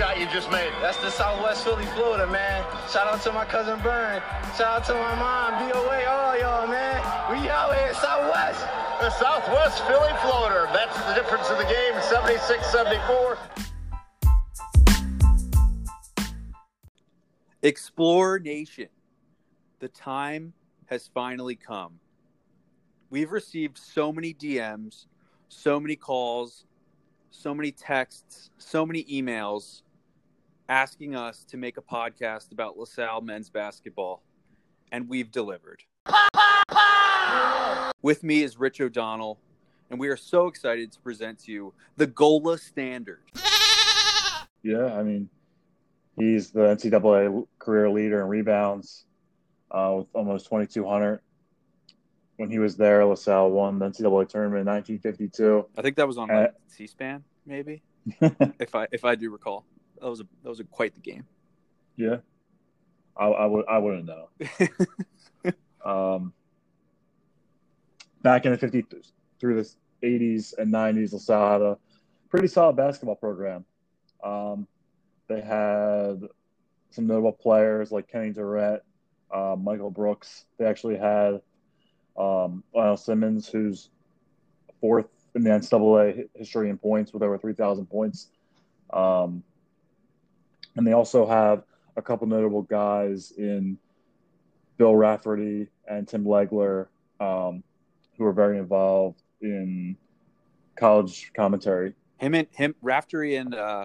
shot you just made? That's the Southwest Philly, Florida, man. Shout out to my cousin Burn. Shout out to my mom, BOA, all y'all, man. We out here, Southwest. The Southwest Philly floater. That's the difference in the game, 76-74. Explorer Nation. The time has finally come. We've received so many DMs, so many calls, so many texts, so many emails asking us to make a podcast about LaSalle men's basketball, and we've delivered. With me is Rich O'Donnell, and we are so excited to present to you the Gola Standard. Yeah, I mean, he's the NCAA career leader in rebounds uh, with almost 2,200. When he was there, LaSalle won the NCAA tournament in 1952. I think that was on like, C-SPAN, maybe, if I if I do recall. That was a that was a, quite the game. Yeah, I, I would I wouldn't know. um, back in the 50s through the 80s and 90s, LaSalle had a pretty solid basketball program. Um, they had some notable players like Kenny Durrett, uh, Michael Brooks. They actually had um, Lionel Simmons, who's fourth in the NCAA history in points with over 3,000 points. Um, and they also have a couple notable guys in Bill Rafferty and Tim Legler, um, who are very involved in college commentary. Him and him, Raftery and uh,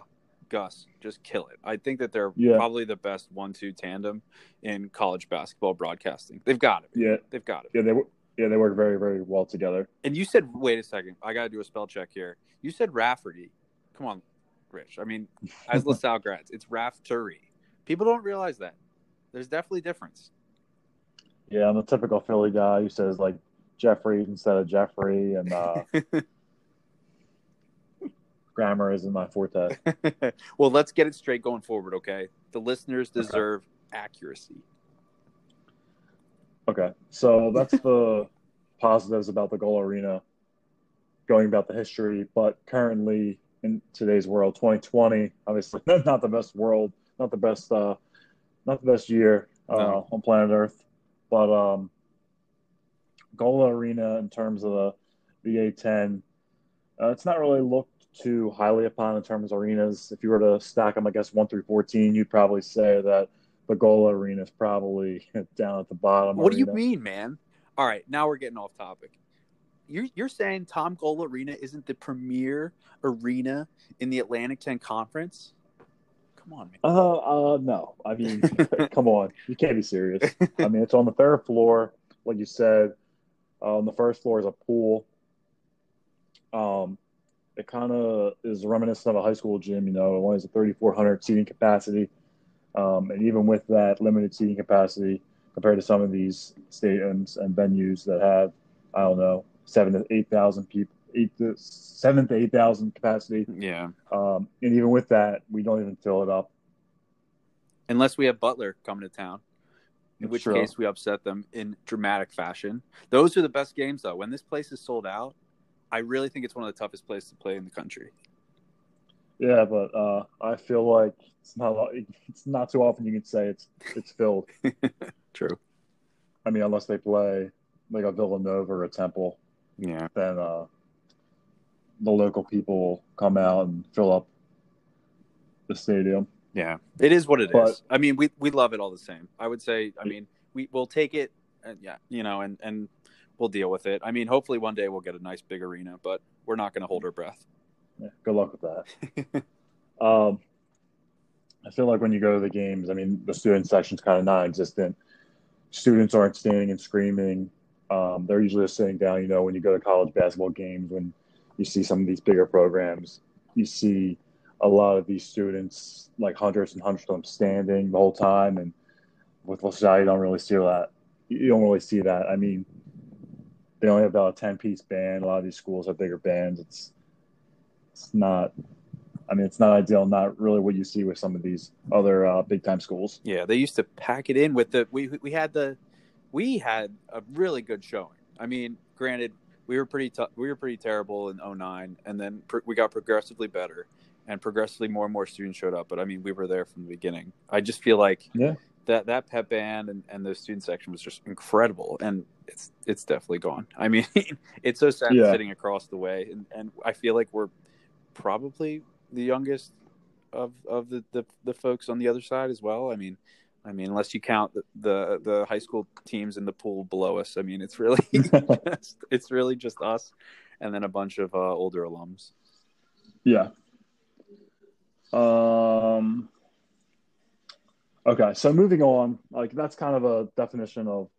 Gus just kill it. I think that they're Yeah. probably the best one-two tandem in college basketball broadcasting. They've got it. Yeah, They've got it. yeah, they yeah they work very very well together. And you said, wait a second, I got to do a spell check here. You said Rafferty. Come on, Rich. I mean, as LaSalle grads, it's Raf Raftery. People don't realize that. There's definitely difference. Yeah, I'm the typical Philly guy who says like Jeffrey instead of Jeffrey, and uh, grammar isn't my forte. well, let's get it straight going forward, okay? The listeners deserve accuracy. Okay, so that's the positives about the Gola Arena, going about the history. But currently, in today's world, 2020, obviously not the best world, not the best, uh, not the best year uh, No. on planet Earth. But um, Gola Arena, in terms of the the A10, uh, it's not really looked too highly upon in terms of arenas. If you were to stack them, I guess one through 14, you'd probably say that the Gola Arena is probably down at the bottom. What do you mean, man? All right, now we're getting off topic. You're, you're saying Tom Gola Arena isn't the premier arena in the Atlantic 10 Conference? Come on, man. Uh, uh, no. I mean, come on, you can't be serious. I mean, it's on the third floor, like you said. Uh, on the first floor is a pool. Um, it kind of is reminiscent of a high school gym. You know, it only has a 3,400 seating capacity, um, and even with that limited seating capacity, compared to some of these stadiums and venues that have, I don't know, seven to eight thousand people, eight to seven to eight thousand capacity. Yeah. Um, and even with that, we don't even fill it up. Unless we have Butler coming to town, in which true. case we upset them in dramatic fashion. Those are the best games, though. When this place is sold out, I really think it's one of the toughest places to play in the country. Yeah, but uh, I feel like it's not it's not too often you can say it's it's filled. True. I mean, unless they play like a Villanova or a Temple, Yeah. then uh, the local people will come out and fill up the stadium. Yeah, it is what it is. But- I mean, we we love it all the same. I would say. I mean, we we'll take it. And yeah, you know, and and we'll deal with it. I mean, hopefully one day we'll get a nice big arena, but we're not going to hold our breath. Yeah, good luck with that. um, I feel like when you go to the games, I mean, the student section's kind of non-existent. Students aren't standing and screaming. Um, they're usually just sitting down. You know, when you go to college basketball games, when you see some of these bigger programs, you see a lot of these students, like hundreds and hundreds of them, standing the whole time. And with LaSalle, you don't really see that. You don't really see that. I mean, they only have about a ten-piece band. A lot of these schools have bigger bands. It's it's not I mean, it's not ideal, not really what you see with some of these other uh, big time schools. Yeah, they used to pack it in with the we we had the we had a really good showing. I mean, granted, we were pretty tough. We were pretty terrible in 09 and then pr- we got progressively better. and progressively more and more students showed up. But I mean, we were there from the beginning. I just feel like Yeah. that that pep band and, and the student section was just incredible, and it's it's definitely gone. I mean, it's so sad Yeah. sitting across the way, and, and I feel like we're probably the youngest of of the, the the folks on the other side as well. I mean. I mean, unless you count the, the the high school teams in the pool below us, I mean, it's really just, it's really just us, and then a bunch of uh, older alums. Yeah. Um. Okay, so moving on, like that's kind of a definition of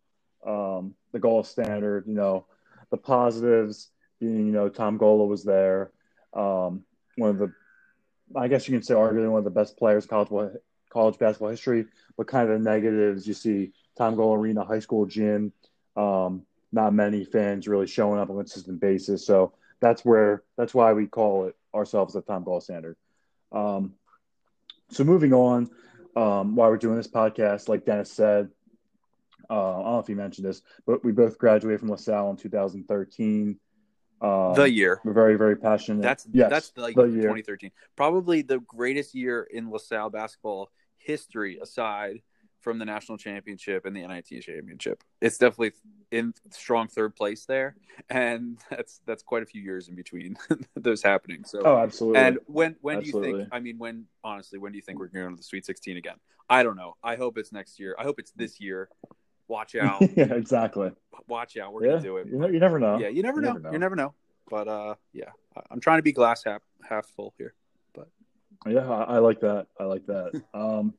um, the Gola standard. You know, the positives being, you know, Tom Gola was there, um, one of the, I guess you can say, arguably one of the best players college college basketball history. But kind of the negatives, you see Tom Gola Arena High School gym, um, not many fans really showing up on a consistent basis. So that's where that's why we call it ourselves the Tom Gola standard. Um, so moving on, um, while we're doing this podcast, like Dennis said, uh, I don't know if he mentioned this, but we both graduated from LaSalle in 2013. Um, the year very, very passionate. that's yes, that's the, the year. 2013, probably the greatest year in LaSalle basketball history, aside from the national championship and the NIT championship. It's definitely in strong third place there, and that's that's quite a few years in between those happening. So Oh, absolutely. And when when do you think? I mean, when honestly, when do you think we're going to the Sweet 16 again? I don't know. I hope it's next year. I hope it's this year. Watch out! yeah, exactly. Watch out! We're Yeah, gonna do it. you, know, you never know. Yeah, you never You know. never know. You never know. But uh, yeah, I'm trying to be glass half half full here. But yeah, I, I like that. I like that. Um,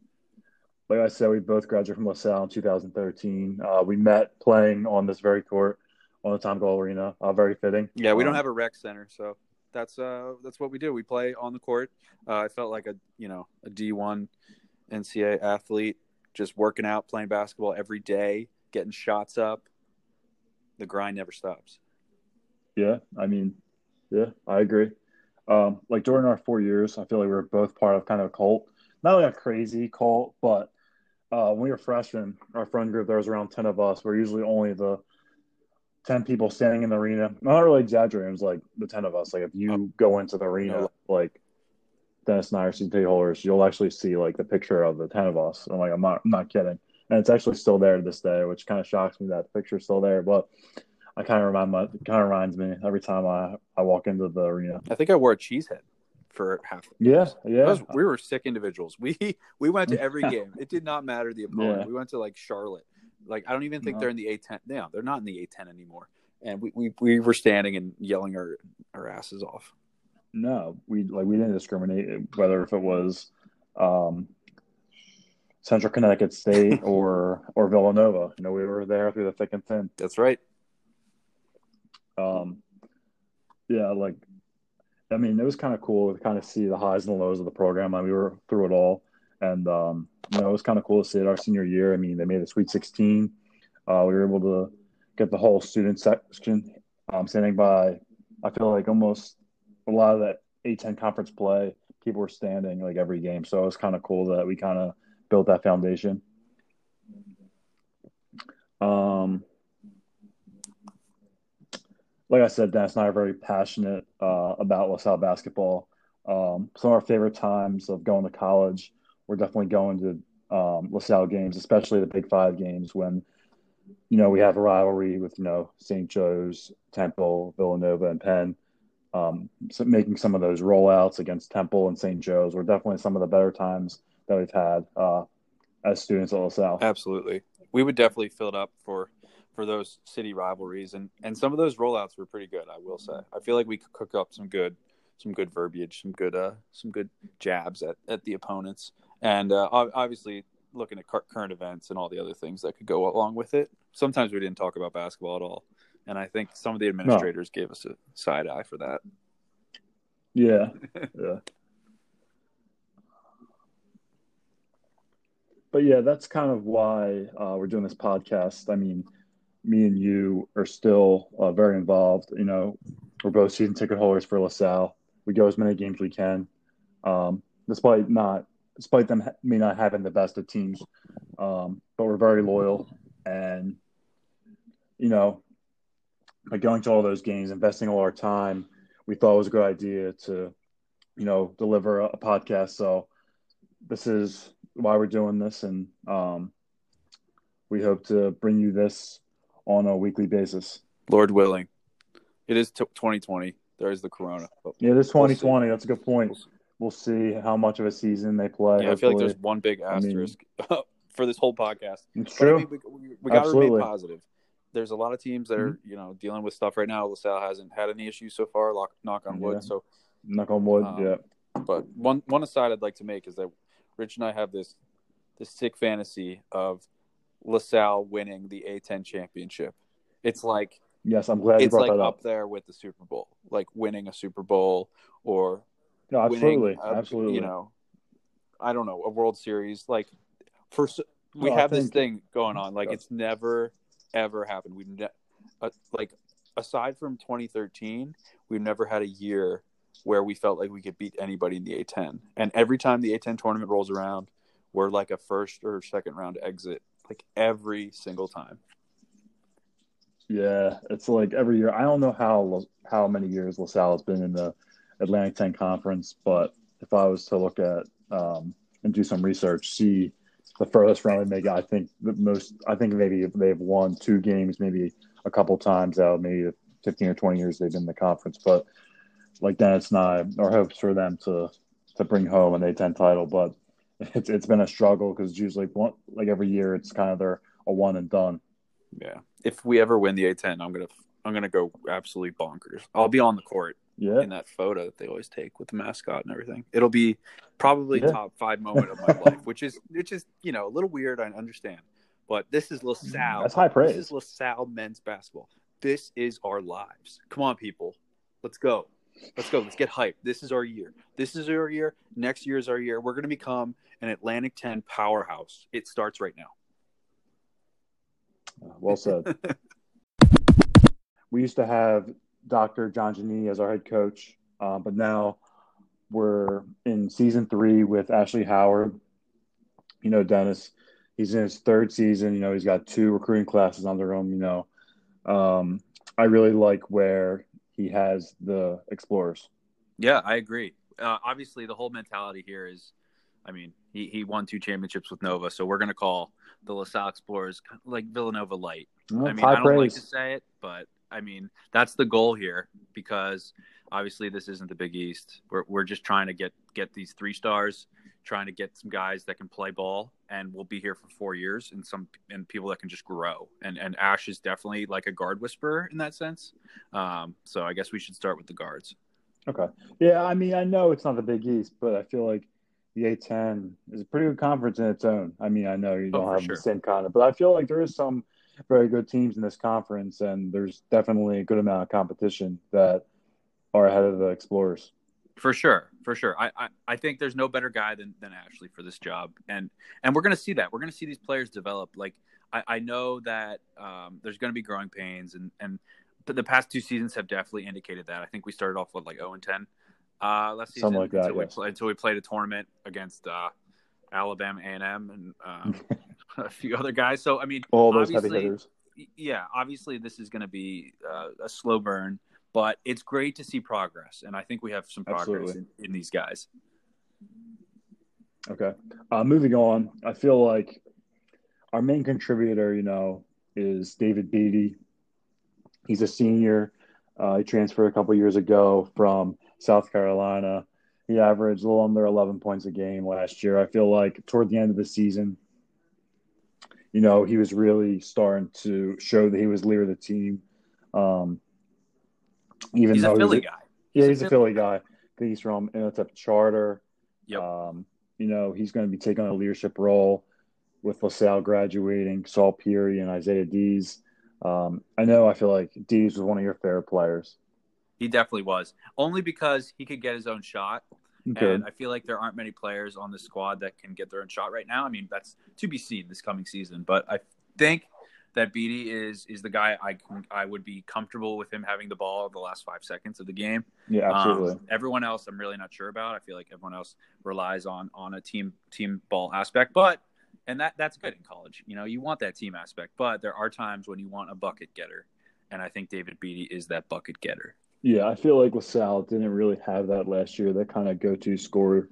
like I said, we both graduated from LaSalle in 2013. Uh, we met playing on this very court on the Tom Gola Arena. Uh, very fitting. Yeah, we don't Um, have a rec center, so that's uh that's what we do. We play on the court. Uh, I felt like a you know a D1 NCAA athlete, just working out, playing basketball every day, getting shots up. The grind never stops. Yeah, I mean, yeah, I agree. Um, like during our four years, I feel like we were both part of kind of a cult. Not like a crazy cult, but uh, when we were freshmen, our friend group, there was around 10 of us. We're usually only the 10 people standing in the arena. I'm not really exaggerating. It was like the 10 of us. Like if you go into the arena, like Dennis and I are holders, you'll actually see like the picture of the 10 of us. I'm like, I'm not, I'm not kidding. And it's actually still there to this day, which kind of shocks me that the picture's still there. But I kind of remind my, kind of reminds me every time I, I walk into the arena. I think I wore a cheese head for half. Yeah, games. yeah. Those- we were sick individuals. We we went to every game. It did not matter the opponent. Yeah. We went to like Charlotte. Like I don't even think No. they're in the A10. No, they're not in the A10 anymore. And we, we, we were standing and yelling our, our asses off. No, we like we didn't discriminate whether if it was um, Central Connecticut State or or Villanova. You know, we were there through the thick and thin. That's right. Um, yeah, like I mean, it was kind of cool to kind of see the highs and the lows of the program. I mean, we were through it all, and um, you know, it was kind of cool to see it our senior year. I mean, they made the Sweet 16. Uh, we were able to get the whole student section um, standing by. I feel like almost a lot of that A10 conference play, people were standing like every game. So it was kind of cool that we kind of built that foundation. Um, like I said, Dennis and I are very passionate uh, about LaSalle basketball. Um, some of our favorite times of going to college, we're definitely going to um, LaSalle games, especially the Big Five games when, you know, we have a rivalry with, you know, St. Joe's, Temple, Villanova, and Penn. Um, so making some of those rollouts against Temple and St. Joe's were definitely some of the better times that we've had uh, as students at LaSalle. Absolutely. We would definitely fill it up for for those city rivalries and and some of those rollouts were pretty good, I will say. I feel like we could cook up some good some good verbiage, some good uh some good jabs at at the opponents. And uh obviously looking at current events and all the other things that could go along with it. Sometimes we didn't talk about basketball at all. And I think some of the administrators gave us a side eye for that. Yeah, yeah. But yeah, that's kind of why uh, we're doing this podcast. I mean, me and you are still uh, very involved. You know, we're both season ticket holders for LaSalle. We go as many games we can, um, despite not, despite them ha- me not having the best of teams. Um, but we're very loyal, and you know, by going to all those games, investing all our time, we thought it was a good idea to you know, deliver a, a podcast. So this is why we're doing this, and um, we hope to bring you this on a weekly basis. Lord willing, it is t- 2020. There is the corona. Yeah, this We'll 2020. That's a good point. We'll see. How much of a season they play. yeah, I feel like there's one big I mean- asterisk for this whole podcast. It's But, I true. mean, we, we, we got to remain positive. There's a lot of teams that are Mm-hmm. you know dealing with stuff right now. LaSalle hasn't had any issues so far. Lock, knock on wood. Yeah. So Knock on wood. Um, yeah. But one one aside I'd like to make is that Rich and I have this this sick fantasy of LaSalle winning the A10 championship. It's like Yes, I'm glad you it's brought like that up. up. there with the Super Bowl, like winning a Super Bowl or No, absolutely, winning, absolutely. You know, I don't know a World Series. Like for we No, have this thing going on. Like it's never ever happened. We've ne- uh, like aside from 2013, we've never had a year where we felt like we could beat anybody in the A10. And every time the A10 tournament rolls around, we're like a first or second round exit. Like every single time. Yeah, it's like every year. I don't know how how many years LaSalle has been in the Atlantic 10 Conference, but if I was to look at um, and do some research, see the furthest round they make, I think the most. I think maybe they've won two games, maybe a couple times out, maybe 15 or 20 years they've been in the conference. But like Dennis and I, our hopes for them to to bring home an A10 title, but it's it's been a struggle because usually one, like every year it's kind of their a one and done. Yeah. If we ever win the A10, I'm gonna I'm gonna go absolutely bonkers. I'll be on the court Yeah, in that photo that they always take with the mascot and everything. It'll be probably Yeah. top five moment of my life, which is which is you know a little weird. I understand, but this is LaSalle. That's high praise. This is LaSalle men's basketball. This is our lives. Come on, people, let's go. Let's go. Let's get hyped. This is our year. This is our year. Next year is our year. We're going to become an Atlantic 10 powerhouse. It starts right now. Uh, well said. we used to have Dr. John Giannini as our head coach, uh, but now we're in season three with Ashley Howard. You know, Dennis, he's in his third season. You know, he's got two recruiting classes under him. You know, um, I really like where he has the Explorers. Yeah, I agree. Uh, obviously, the whole mentality here is, I mean, he, he won two championships with Nova, so we're going to call the LaSalle Explorers like Villanova Light. I mean, I don't praise. like to say it, but I mean, that's the goal here because obviously this isn't the Big East. We're, we're just trying to get, get these three stars, trying to get some guys that can play ball, and we'll be here for four years, and some and people that can just grow. And and Ash is definitely like a guard whisperer in that sense. Um, so I guess we should start with the guards. Okay. Yeah, I mean, I know it's not the Big East, but I feel like the A10 is a pretty good conference in its own. I mean, I know you Oh, don't for have sure. the same kind of, but I feel like there is some very good teams in this conference, and there's definitely a good amount of competition that are ahead of the Explorers. For sure, for sure. I, I, I think there's no better guy than, than Ashley for this job, and and we're gonna see that. We're gonna see these players develop. Like I, I know that um, there's gonna be growing pains, and and but the past two seasons have definitely indicated that. I think we started off with like 0 and 10 uh, last season Something like that, until, we yes. pla- until we played a tournament against uh, Alabama A&M and um, a few other guys. So I mean, All those heavy hitters. yeah, obviously this is going to be uh, a slow burn, but it's great to see progress, and I think we have some progress in, in these guys. Okay. Uh, moving on, I feel like our main contributor, you know, is David Beatty. He's a senior. Uh, he transferred a couple years ago from South Carolina. He averaged a little under 11 points a game last year. I feel like toward the end of the season, you know, he was really starting to show that he was leader of the team. Um, even He's though a he was Philly guy. yeah, He's he's a a Philly guy. He's from Imhotep Charter. Yep. Um, you know, he's going to be taking on a leadership role with LaSalle graduating, Saul Phiri and Isiah Deas. Um, I know I feel like Deas was one of your favorite players. He definitely was. Only because he could get his own shot. And I feel like there aren't many players on the squad that can get their own shot right now. I mean, that's to be seen this coming season. But I think that Beatty is is the guy I can, I would be comfortable with him having the ball the last five seconds of the game. Yeah, absolutely. Um, everyone else, I'm really not sure about. I feel like everyone else relies on on a team team ball aspect, but and that that's good in college. You know, you want that team aspect, but there are times when you want a bucket getter, and I think David Beatty is that bucket getter. Yeah, I feel like LaSalle didn't really have that last year. That kind of go-to scorer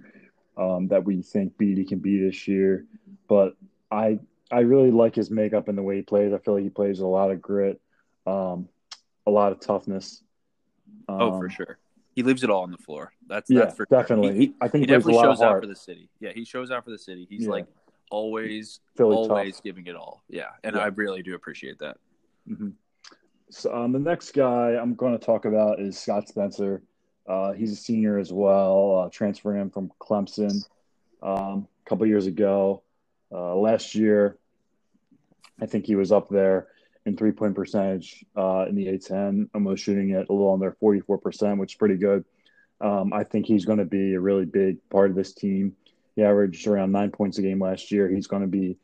um, that we think Beatty can be this year. But I I really like his makeup and the way he plays. I feel like he plays a lot of grit, um, a lot of toughness. Um, oh, for sure. He leaves it all on the floor. That's Yeah, that's for definitely. Sure. He, I think he definitely lot of shows out for the city. Yeah, he shows out for the city. He's Yeah. like always, Philly always tough. giving it all. Yeah, and Yeah. I really do appreciate that. Mhm. So, um, the next guy I'm going to talk about is Scott Spencer. Uh, he's a senior as well, uh, transferring him from Clemson um, a couple years ago. Uh, last year, I think he was up there in three point percentage uh, in the A10, almost shooting it a little under 44%, which is pretty good. Um, I think he's going to be a really big part of this team. He averaged around nine points a game last year. He's going to be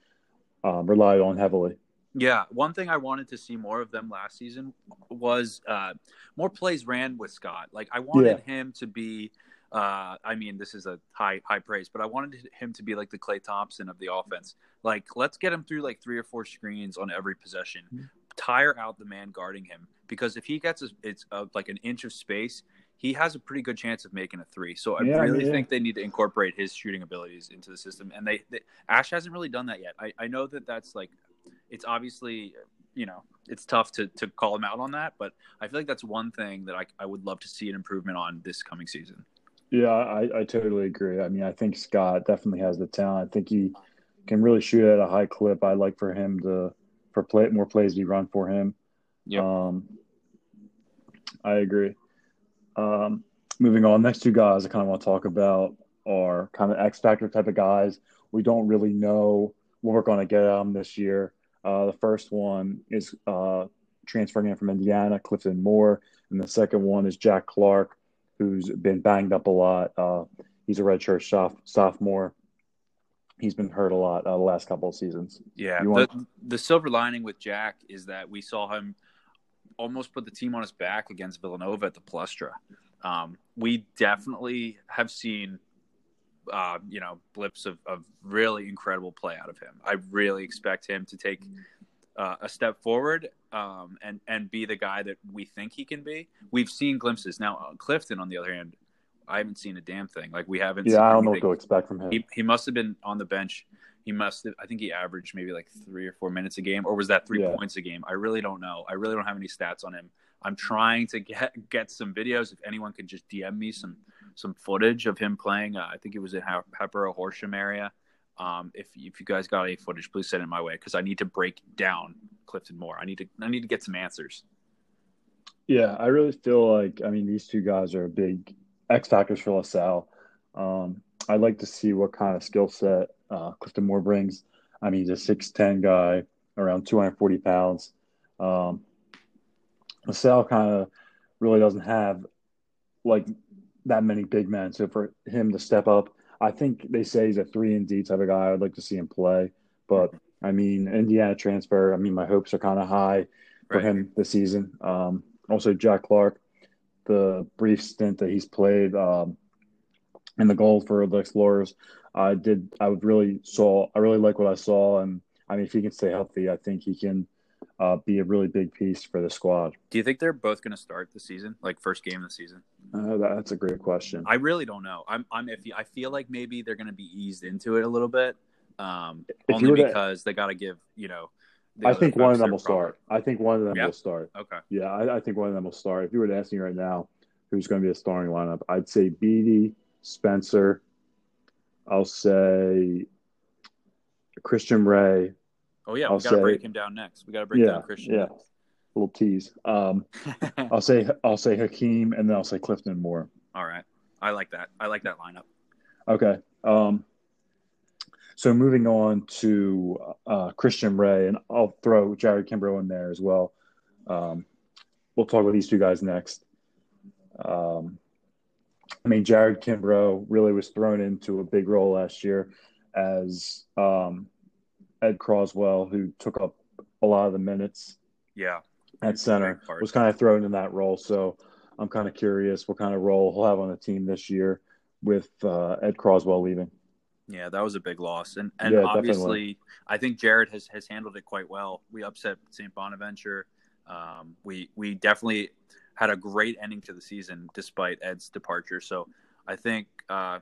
um, relied on heavily. Yeah, one thing I wanted to see more of them last season was uh, more plays ran with Scott. Like I wanted him to be. Uh, I mean, this is a high high praise, but I wanted him to be like the Klay Thompson of the offense. Like, let's get him through like three or four screens on every possession, Mm-hmm. tire out the man guarding him because if he gets a, it's uh like an inch of space, he has a pretty good chance of making a three. So I Yeah, really yeah. think they need to incorporate his shooting abilities into the system, and they, they Ash hasn't really done that yet. I, I know that that's like it's obviously you know it's tough to, to call him out on that but i feel like that's one thing that I, I would love to see an improvement on this coming season Yeah, I, I totally agree. I mean, I think Scott definitely has the talent. I think he can really shoot at a high clip. I'd like for him to for play more plays be run for him. Yeah. Um, I agree. Um, moving on, next two guys I kind of want to talk about are kind of X factor type of guys. We don't really know we're going to get out of them this year. Uh, the first one is uh, transferring in from Indiana, Clifton Moore, and the second one is Jack Clark, who's been banged up a lot. Uh, he's a redshirt soph- sophomore. He's been hurt a lot uh, the last couple of seasons. yeah You the, want- the silver lining with jack is that we saw him almost put the team on his back against villanova at the Palestra um, we definitely have seen uh, you know blips of, of really incredible play out of him i really expect him to take uh, a step forward um, and and be the guy that we think he can be. We've seen glimpses. Now uh, Clifton, on the other hand, I haven't seen a damn thing. Like we haven't. seen Yeah, I don't know what to expect from him. He he must have been on the bench. He must have. I think he averaged maybe like three or four minutes a game, or was that three Yeah. points a game? I really don't know. I really don't have any stats on him. I'm trying to get get some videos. If anyone can just DM me some some footage of him playing, uh, I think it was in Ha- Horsham area. Um, if if you guys got any footage, please send it my way because I need to break down Clifton Moore. I need to I need to get some answers. Yeah, I really feel like I mean these two guys are big X factors for LaSalle. Um, I'd like to see what kind of skill set uh, Clifton Moore brings. I mean, he's a six ten guy, around two hundred forty pounds. Um, LaSalle kind of really doesn't have like that many big men. So for him to step up, I think they say he's a three and D type of guy. I'd like to see him play, but I mean, Indiana transfer. I mean, my hopes are kind of high for Right. him this season. Um, also, Jack Clark, the brief stint that he's played um, in the gold for the Explorers, I did. I would really saw. I really like what I saw, and I mean, if he can stay healthy, I think he can uh, be a really big piece for the squad. Do you think they're both going to start the season, like first game of the season? Uh, that's a great question. I really don't know. I'm I'm iffy. I feel like maybe they're going to be eased into it a little bit, um, If only were to- because they got to give you know. I think one of them will start. I think one of them Yeah? will start. Okay. Yeah, I, I think one of them will start. If you were to ask me right now who's going to be a starting lineup, I'd say Beatty, Spencer. I'll say Christian Ray. Oh yeah, I'll we got to break him down next. We got to break Yeah, down Christian. yeah. Little tease. Um. I'll say I'll say Hakeem, and then I'll say Clifton Moore. All right, I like that. I like that lineup. Okay. Um, so moving on to uh, Christian Ray, and I'll throw Jared Kimbrough in there as well. Um, we'll talk about these two guys next. Um, I mean, Jared Kimbrough really was thrown into a big role last year as um, Ed Croswell, who took up a lot of the minutes Yeah. at center, was kind of thrown in that role. So I'm kind of curious what kind of role he'll have on the team this year with uh, Ed Croswell leaving. Yeah, that was a big loss, and and Yeah, obviously, definitely. I think Jared has has handled it quite well. We upset St. Bonaventure. Um, we we definitely had a great ending to the season despite Ed's departure. So I think uh,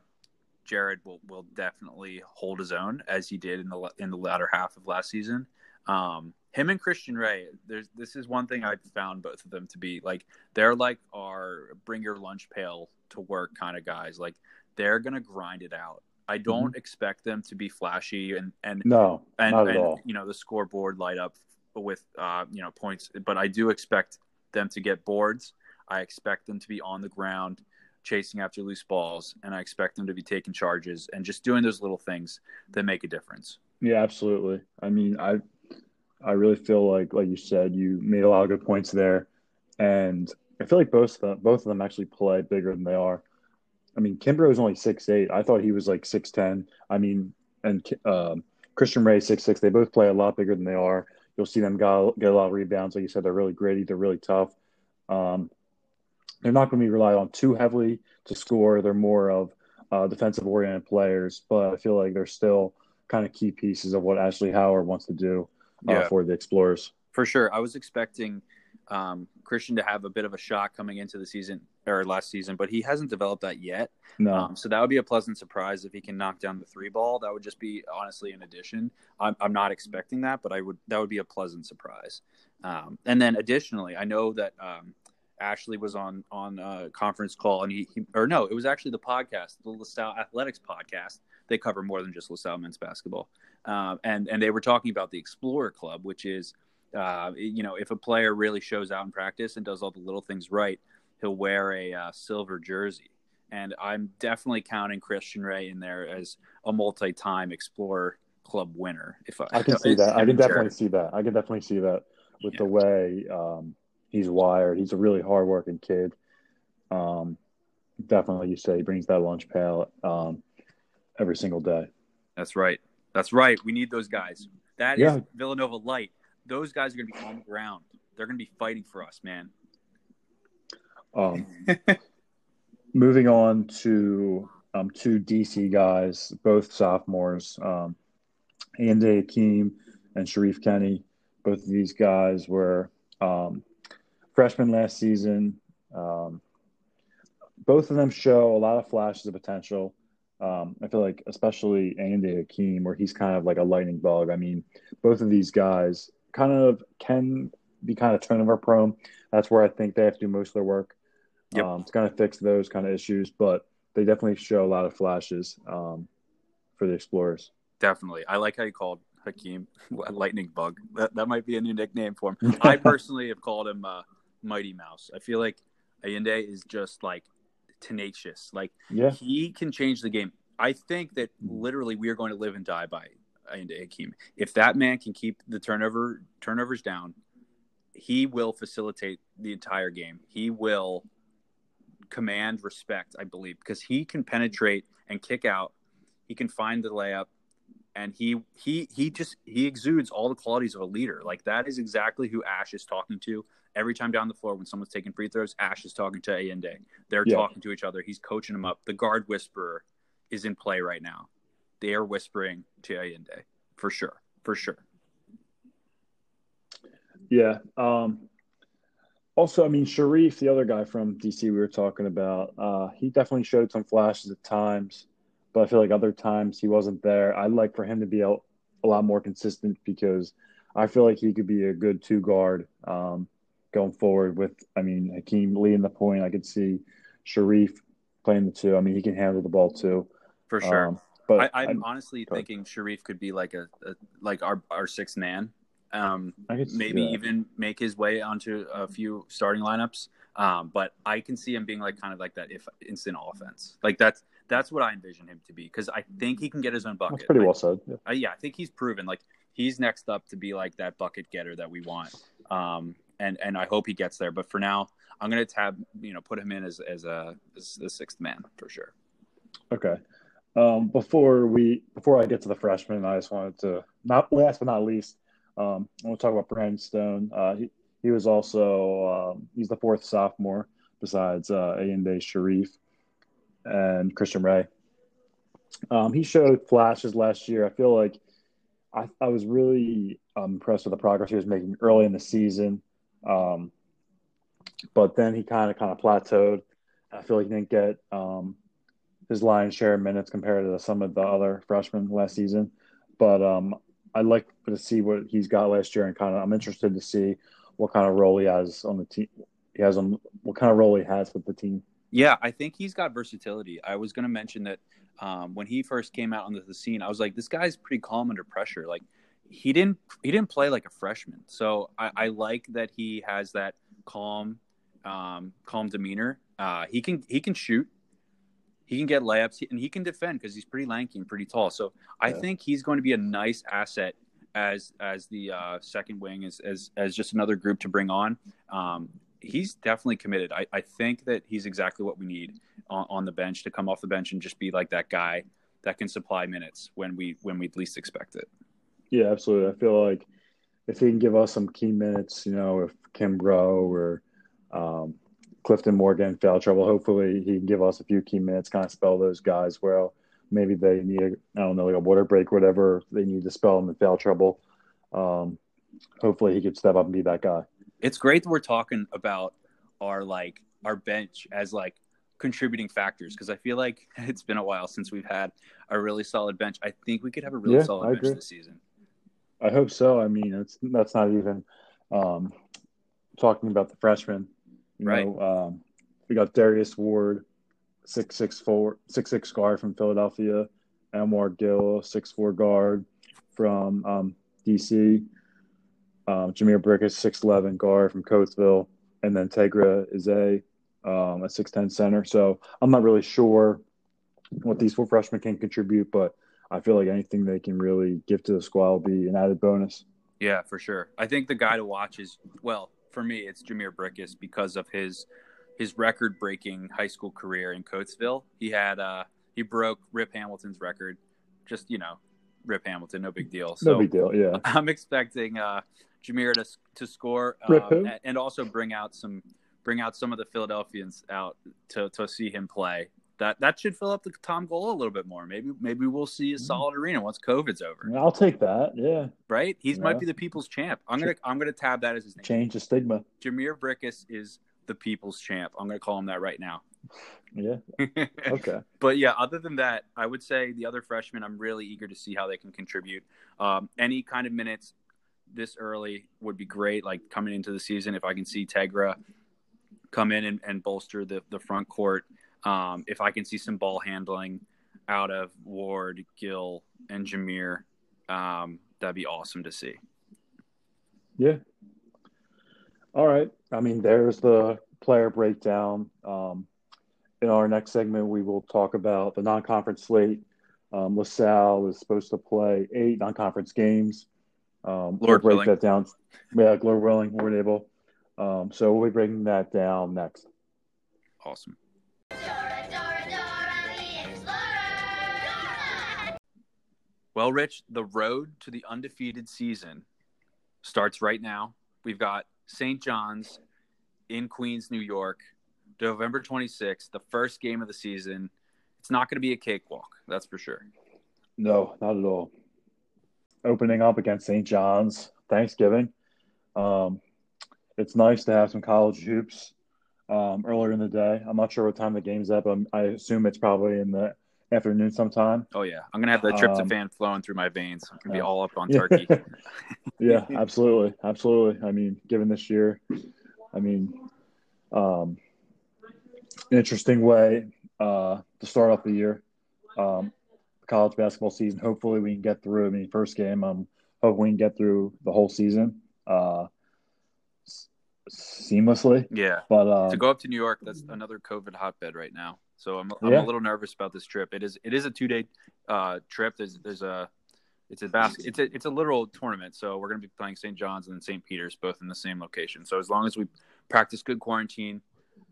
Jared will will definitely hold his own as he did in the in the latter half of last season. Um, him and Christian Ray, there's this is one thing I've found both of them to be like they're like our bring your lunch pail to work kind of guys. Like they're gonna grind it out. I don't mm-hmm. expect them to be flashy and and no, and, not at and, all. you know the scoreboard light up with uh, you know points, but I do expect them to get boards. I expect them to be on the ground chasing after loose balls, and I expect them to be taking charges and just doing those little things that make a difference. Yeah, absolutely. I mean, I I really feel like, like you said, you made a lot of good points there, and I feel like both of them, both of them actually play bigger than they are. I mean, Kimbrough is only six eight. I thought he was like six ten. I mean, and um, Christian Ray six six. They both play a lot bigger than they are. You'll see them get, get a lot of rebounds. Like you said, they're really gritty. They're really tough. Um, they're not going to be relied on too heavily to score. They're more of uh, defensive oriented players, but I feel like they're still kind of key pieces of what Ashley Howard wants to do uh, yeah. for the Explorers. For sure. I was expecting um, Christian to have a bit of a shot coming into the season or last season, but he hasn't developed that yet. No. Um, so that would be a pleasant surprise if he can knock down the three ball. That would just be honestly an addition. I'm, I'm not expecting that, but I would that would be a pleasant surprise. Um, and then additionally, I know that um, Ashley was on on a conference call, and he, he, or no, it was actually the podcast, the LaSalle Athletics podcast. They cover more than just LaSalle men's basketball, uh, and and they were talking about the Explorer Club, which is, uh, you know, if a player really shows out in practice and does all the little things right, he'll wear a uh, silver jersey. And I'm definitely counting Christian Ray in there as a multi-time Explorer Club winner. If I, I can see that, I can definitely see that. I can definitely see that with yeah. the way. Um, he's wired. He's a really hardworking kid. Um, definitely, you say he brings that lunch pail um, every single day. That's right. That's right. We need those guys. That yeah. is Villanova light. Those guys are going to be on the ground. They're going to be fighting for us, man. Um, moving on to um, two DC guys, both sophomores, um, Ayinde Hakeem and Sharif Kenny. Both of these guys were um, freshman last season. Um, both of them show a lot of flashes of potential. Um, I feel like, especially Ayinde Hakeem, where he's kind of like a lightning bug. I mean, both of these guys kind of can be kind of turnover prone. That's where I think they have to do most of their work yep. um, to kind of fix those kind of issues. But they definitely show a lot of flashes um, for the Explorers. Definitely. I like how you called Hakeem lightning bug. That, that might be a new nickname for him. I personally have called him uh, Mighty Mouse. I feel like Ayinde is just like tenacious. Like yeah. he can change the game. I think that hmm. literally we are going to live and die by Ayinde Hakeem. If that man can keep the turnover turnovers down, he will facilitate the entire game. He will command respect, I believe, because he can penetrate and kick out. He can find the layup and he he he just he exudes all the qualities of a leader. Like that is exactly who Ash is talking to every time down the floor when someone's taking free throws. Ash is talking to Ayinde. They're yeah. talking to each other. He's coaching them up. The guard whisperer is in play right now. They are whispering to Ayinde for sure, for sure. Yeah. Um, also, I mean, Sharif, the other guy from DC we were talking about, uh, he definitely showed some flashes at times but I feel like other times he wasn't there. I'd like for him to be a, a lot more consistent because I feel like he could be a good two guard um, going forward. With I mean Hakeem leading the point, I could see Sharif playing the two. I mean he can handle the ball too. For sure. Um, but I, am honestly thinking Sharif could be like a, a, like our our sixth man. Um, maybe even make his way onto a few starting lineups. Um, but I can see him being like kind of like that if instant offense. Like that's that's what I envision him to be because I think he can get his own bucket. That's pretty like, well said. Yeah. Uh, yeah. I think he's proven like he's next up to be like that bucket getter that we want. Um, and and I hope he gets there. But for now, I'm gonna tab you know put him in as as a as the sixth man for sure. Okay. Um, before we before I get to the freshman, I just wanted to not last but not least, um, I want to talk about Brandon Stone. Uh, he he was also um, he's the fourth sophomore besides uh, Ayinde Sharif and Christian Ray. Um, he showed flashes last year. I feel like I, I was really um, impressed with the progress he was making early in the season. Um, but then he kind of kind of plateaued. I feel like he didn't get um, his lion's share of minutes compared to some of the other freshmen last season. But um, I'd like to see what he's got last year, and kind of I'm interested to see what kind of role he has on the team. He has on what kind of role he has with the team. Yeah, I think he's got versatility. I was going to mention that um, when he first came out onto the scene, I was like, this guy's pretty calm under pressure. Like he didn't he didn't play like a freshman, so I, I like that he has that calm um, calm demeanor. Uh, he can he can shoot, he can get layups, and he can defend because he's pretty lanky and pretty tall. So I yeah. think he's going to be a nice asset as as the uh, second wing as, as as just another group to bring on. Um, he's definitely committed. I, I think that he's exactly what we need on, on the bench to come off the bench and just be like that guy that can supply minutes when we when we least expect it. Yeah, absolutely. I feel like if he can give us some key minutes, you know, if Kimbrough or um, Clifton Morgan foul trouble, hopefully he can give us a few key minutes, kind of spell those guys well. Maybe they need, I don't know, like a water break, whatever they need to spell them in foul trouble. Um, hopefully he could step up and be that guy. It's great that we're talking about our like our bench as like contributing factors because I feel like it's been a while since we've had a really solid bench. I think we could have a really yeah, solid I bench agree. this season. I hope so. I mean, it's that's not even um, talking about the freshmen. You right. Know, um, we got Darius Ward, six six four six six guard from Philadelphia. Elmore Gill, six four guard from um, DC um, Jhamir Brickus, six eleven guard from Coatesville, and then Tegra is a um, a six ten center. So I'm not really sure what these four freshmen can contribute, but I feel like anything they can really give to the squad will be an added bonus. Yeah, for sure. I think the guy to watch is well for me it's Jamir Brickus because of his his record breaking high school career in Coatesville. He had uh he broke Rip Hamilton's record. Just you know, Rip Hamilton, no big deal. So no big deal. Yeah, I'm expecting uh, Jhamir to to score um, and also bring out some bring out some of the Philadelphians out to to see him play. That that should fill up the Tom Gola a little bit more. Maybe maybe we'll see a mm. solid arena once COVID's over. I'll take that. Yeah. Right. He yeah. might be the people's champ. I'm gonna I'm gonna tab that as his name. Change the stigma. Jhamir Brickus is the people's champ. I'm gonna call him that right now. Yeah. Okay. but yeah, other than that, I would say the other freshmen, I'm really eager to see how they can contribute. Um, any kind of minutes this early would be great. Like coming into the season, if I can see Tegra come in and, and bolster the, the front court, um, if I can see some ball handling out of Ward, Gill, and Jhamir, um, that'd be awesome to see. Yeah. All right. I mean, there's the player breakdown. Um, in our next segment, we will talk about the non-conference slate. Um, LaSalle is supposed to play eight non-conference games. Um, Lord we'll break willing. that down. Yeah, Lord willing, we're able. Um, so we'll be breaking that down next. Awesome. Well, Rich, the road to the undefeated season starts right now. We've got St. John's in Queens, New York, November 26th, the first game of the season. It's not going to be a cakewalk, that's for sure. No, not at all. Opening up against St. John's Thanksgiving. Um, it's nice to have some college hoops um, earlier in the day. I'm not sure what time the game's at, but I assume it's probably in the afternoon sometime. Oh yeah, I'm gonna have the tryptophan um, flowing through my veins. I'm gonna be all up on turkey. yeah, absolutely, absolutely. I mean, given this year, I mean, um, interesting way uh, to start off the year. Um, college basketball season. Hopefully, we can get through. I mean, first game. I'm um, hoping we can get through the whole season uh, seamlessly. Yeah, but um, to go up to New York, that's another COVID hotbed right now. So I'm, I'm yeah. a little nervous about this trip. It is it is a two day uh, trip. There's there's a it's a basket. It's a it's a literal tournament. So we're going to be playing St. John's and St. Peter's both in the same location. So as long as we practice good quarantine,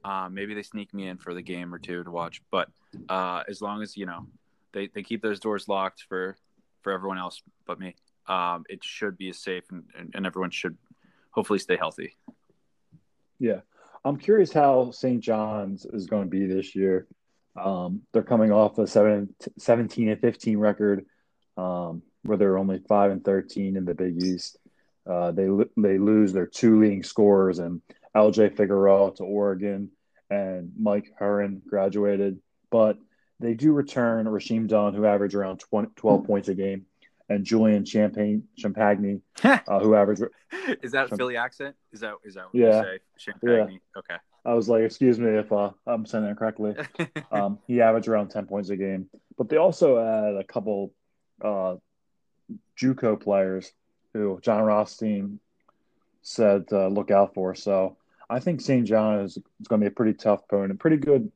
uh, maybe they sneak me in for the game or two to watch. But uh, as long as you know they, they keep those doors locked for for everyone else but me, um, it should be safe and, and, and everyone should hopefully stay healthy. Yeah, I'm curious how St. John's is going to be this year. Um, they're coming off a seven, 17 and 15 record, um, where they're only five and 13 in the Big East. Uh, they they lose their two leading scorers and LJ Figueroa to Oregon, and Mike Heron graduated. But they do return Rasheem Dunn, who averaged around 20, 12 points a game, and Julian Champagne Champagne, uh, who averaged. is that a Philly accent? Is that is that what Yeah. you say? Champagne. Okay. I was like, excuse me if uh, I'm saying that correctly. Um, he averaged around 10 points a game. But they also had a couple uh, JUCO players who John Rothstein said uh, look out for. So I think St. John is, is going to be a pretty tough opponent, pretty good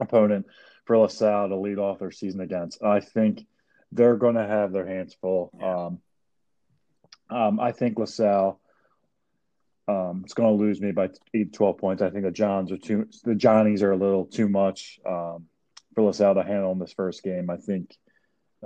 opponent for LaSalle to lead off their season against. I think they're going to have their hands full. Um, um, I think LaSalle um, is going to lose me by eight, 12 points. I think the Johns are too, the Johnnies are a little too much um, for LaSalle to handle in this first game. I think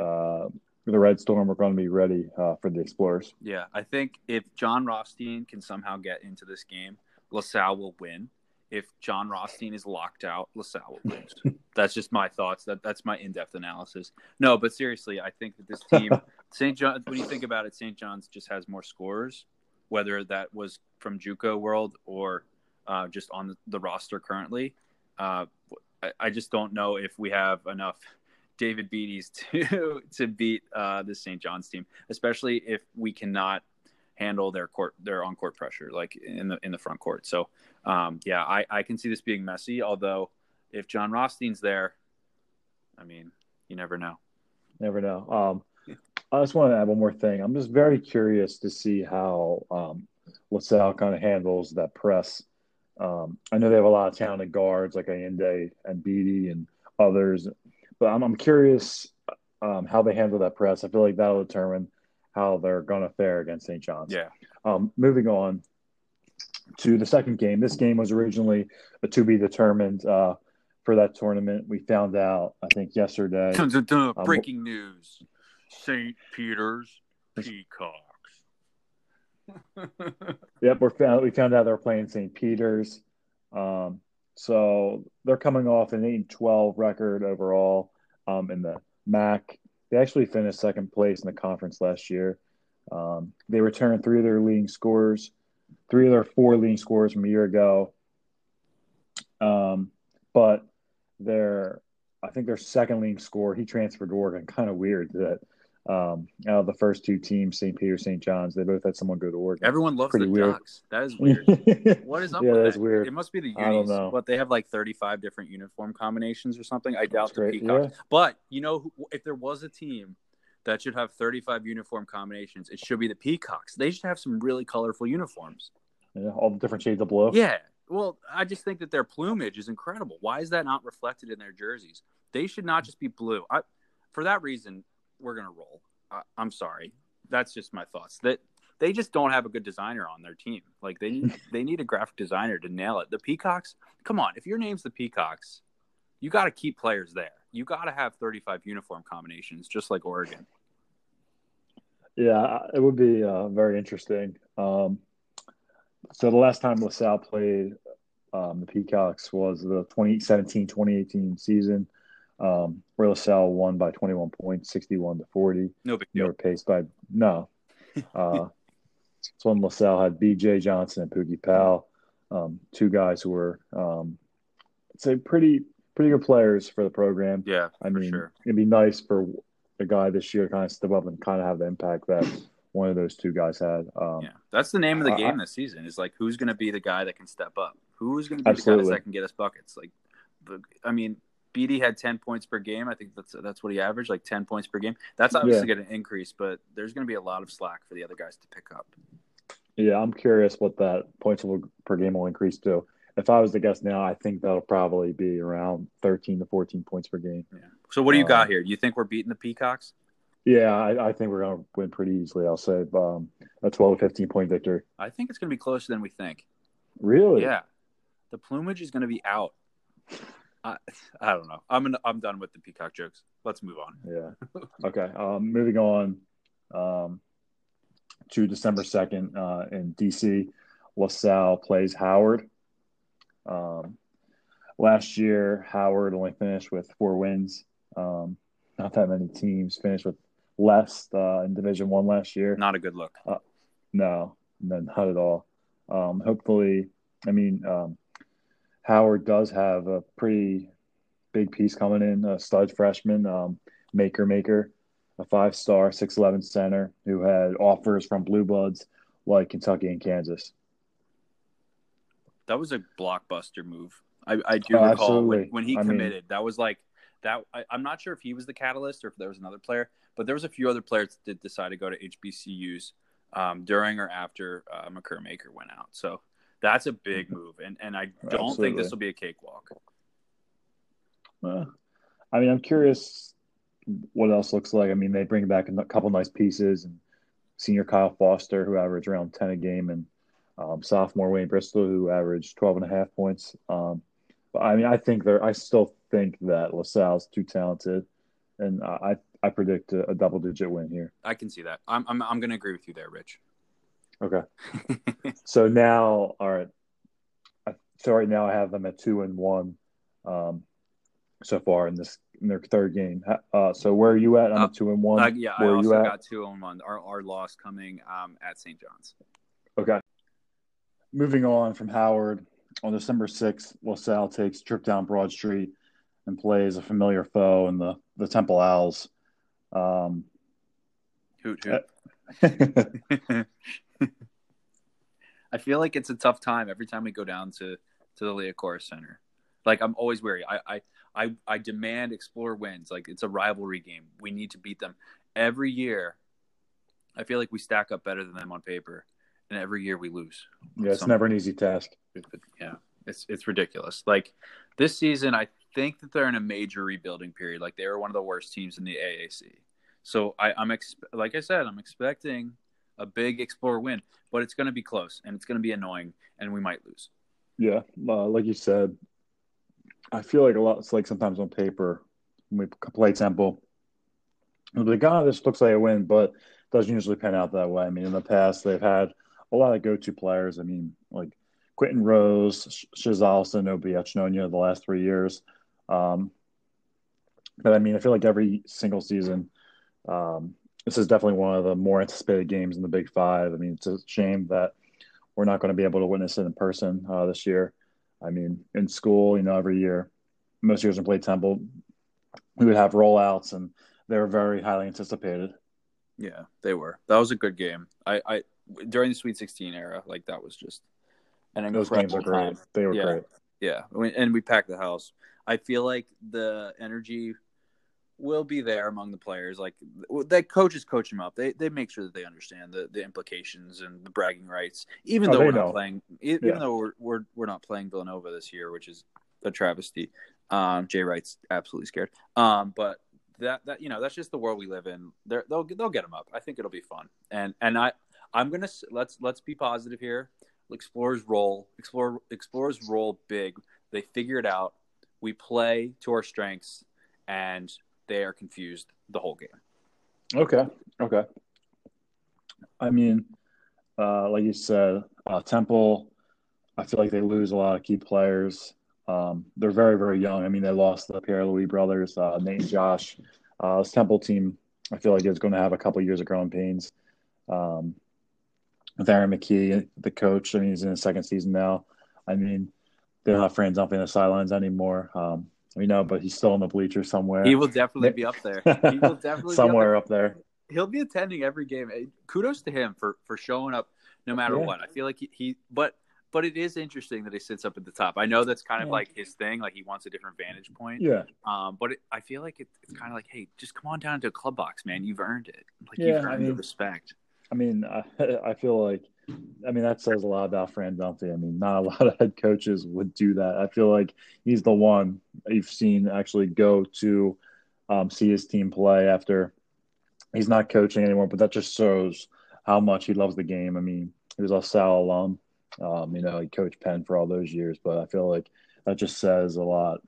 uh, the Red Storm are going to be ready uh, for the Explorers. Yeah, I think if John Rothstein can somehow get into this game, LaSalle will win. If John Rothstein is locked out, LaSalle will lose. that's just my thoughts. That that's my in-depth analysis. No, but seriously, I think that this team, St. John, when you think about it, St. John's just has more scorers, whether that was from JUCO world or uh, just on the, the roster currently. Uh, I, I just don't know if we have enough David Beatties to to beat uh, the St. John's team, especially if we cannot handle their court their on court pressure like in the in the front court. So um, yeah, I, I can see this being messy. Although if John Rothstein's there, I mean, you never know. Never know. Um, I just want to add one more thing. I'm just very curious to see how um, LaSalle kind of handles that press. Um, I know they have a lot of talented guards like Ayinde and Beatty and others, but I'm, I'm curious um, how they handle that press. I feel like that'll determine how they're going to fare against St. John's. Yeah. Um, moving on to the second game. This game was originally a to be determined uh, for that tournament. We found out, I think, yesterday. Breaking news: St. Peter's Peacocks. Yep, we found we found out they're playing St. Peter's. Um, so they're coming off an 8 12 record overall um, in the MAAC. They actually finished second place in the conference last year. Um, they returned three of their leading scorers, three of their four leading scorers from a year ago. Um, but their, I think their second leading score, he transferred to Oregon. Kind of weird that um, out of the first two teams, St. Peter, St. John's, they both had someone go to Oregon. Everyone loves Pretty the weird. Ducks. That is weird. What is up Yeah, with that's that? weird. It must be the I don't know. But they have like 35 different uniform combinations or something. I doubt That's the great. Peacocks. Yeah. But you know, if there was a team that should have 35 uniform combinations, it should be the Peacocks. They should have some really colorful uniforms. Yeah, all the different shades of blue. Yeah. Well, I just think that their plumage is incredible. Why is that not reflected in their jerseys? They should not just be blue. I, for that reason, we're gonna roll. I, I'm sorry. That's just my thoughts. That they just don't have a good designer on their team. Like they need, they need a graphic designer to nail it. The Peacocks, come on. If your name's the Peacocks, you got to keep players there. You got to have 35 uniform combinations, just like Oregon. Yeah, it would be uh, very interesting. Um, so the last time LaSalle played um, the Peacocks was the 2017-2018 season, um, where LaSalle won by 21 points, 61 to 40. No big They deal. were paced by no. Uh, it's when LaSalle had B.J. Johnson and Pookie Powell, um, two guys who were, um, I'd say, pretty pretty good players for the program. Yeah, I mean, sure. it'd be nice for a guy this year to kind of step up and kind of have the impact that one of those two guys had. Um, Yeah, that's the name of the game this season. Is like who's going to be the guy that can step up? Who's going to be the guy that can get us buckets? Like, the- I mean, BD had ten points per game. I think that's that's what he averaged, like ten points per game. That's obviously going to increase, but there's going to be a lot of slack for the other guys to pick up. Yeah, I'm curious what that points per game will increase to. If I was to guess now, I think that'll probably be around 13 to 14 points per game. Yeah. So what do you Um, got here? Do you think we're beating the Peacocks? Yeah, I, I think we're going to win pretty easily. I'll say um, a 12 to 15 point victory. I think it's going to be closer than we think. Really? Yeah, the plumage is going to be out. I, I don't know. I'm in, I'm done with the peacock jokes. Let's move on. Yeah. Okay. Um, moving on um, to December 2nd uh, in DC, LaSalle plays Howard. Um, last year, Howard only finished with four wins. Um, not that many teams finished with less uh, in Division One last year. Not a good look. No, no, not at all. Um, hopefully, I mean, um, Howard does have a pretty big piece coming in, a stud freshman, um, Makur Maker, a five star, 6'11 center who had offers from Blue Bloods like Kentucky and Kansas. That was a blockbuster move. I, I do Oh, recall when, when he I mean- committed. that was like that. I, I'm not sure if he was the catalyst or if there was another player, but there was a few other players that did decide to go to HBCUs um, during or after uh, Makur Maker went out. So that's a big move, and and I don't think this will be a cakewalk. Uh, I mean, I'm curious what else looks like. I mean, they bring back a couple nice pieces and senior Kyle Foster, who averaged around 10 a game, and um, sophomore Wayne Bristol, who averaged 12 and a half points. Um, but I mean, I think they're, I still think that LaSalle's too talented, and I, I predict a, a double digit win here. I can see that. I'm I'm, I'm going to agree with you there, Rich. Okay. so now, all right. So right now I have them at two and one, um, so far in this in their third game. Uh, so where are you at? I'm Uh, at two and one. Uh, yeah, I where are also you at? got two on one. Our our loss coming um, at St. John's. Okay. Moving on from Howard, on December 6th, LaSalle takes a trip down Broad Street and plays a familiar foe in the, the Temple Owls. Um, Hoot hoot. I feel like it's a tough time every time we go down to to the Liacouras Center. Like I'm always wary. I, I I I demand Explorer wins. Like it's a rivalry game. We need to beat them every year. I feel like we stack up better than them on paper, and every year we lose. yeah, it's never an easy task. yeah, it's it's ridiculous. Like this season, I think that they're in a major rebuilding period. Like they were one of the worst teams in the AAC. So I, I'm ex- like I said, I'm expecting a big Explorer win, but it's going to be close and it's going to be annoying, and we might lose. Yeah, uh, like you said, I feel like a lot. It's like sometimes on paper when we play Temple, we'll be like, "Oh, this looks like a win," but it doesn't usually pan out that way. I mean, in the past, they've had a lot of go-to players. I mean, like Quinton Rose, Sh- Shizz Alston, Obi Enechionyia the last three years. Um, but I mean, I feel like every single season, um, this is definitely one of the more anticipated games in the Big Five. I mean, it's a shame that we're not going to be able to witness it in person uh, this year. I mean, in school, you know, every year, most years we played Temple, we would have rollouts, and they were very highly anticipated. Yeah, they were. That was a good game. I, I during the Sweet 16 era, like that was just an Those games are great. time. They were Yeah. great. Yeah, and we packed the house. I feel like the energy will be there among the players. Like that, coaches coach them up. They they make sure that they understand the, the implications and the bragging rights. Even Oh, though we're know. not playing, even Yeah. though we're, we're we're not playing Villanova this year, which is a travesty. Um, Jay Wright's absolutely scared. Um, but that that you know that's just the world we live in. They're, they'll they'll get them up. I think it'll be fun. And and I I'm gonna let's let's be positive here. Explorers roll. Explore explorers roll big. They figure it out. We play to our strengths, and they are confused the whole game. Okay. Okay. I mean, uh, like you said, uh, Temple, I feel like they lose a lot of key players. Um, they're very, very young. I mean, they lost the Pierre Louis brothers, uh, Nate and Josh. Uh, this Temple team, I feel like is going to have a couple years of growing pains. Um, with Aaron McKie, the coach, I mean, he's in his second season now. I mean, they're not friends jumping the sidelines anymore. Um, we know, but he's still in the bleachers somewhere. He will definitely be up there. He will definitely somewhere Be up up there. there. He'll be attending every game. Kudos to him for for showing up no matter Yeah. what. I feel like he, he but but it is interesting that he sits up at the top. I know that's kind of Yeah. like his thing. Like he wants a different vantage point. Yeah. Um, but it, I feel like it, it's kind of like, hey, just come on down to a club box, man. You've earned it. Like Yeah, you've I earned the mean- respect. I mean, I, I feel like, I mean, that says a lot about Fran Dunphy. I mean, not a lot of head coaches would do that. I feel like he's the one you've seen actually go to um, see his team play after he's not coaching anymore, but that just shows how much he loves the game. I mean, he was a Sal alum. Um, you know, he coached Penn for all those years, but I feel like that just says a lot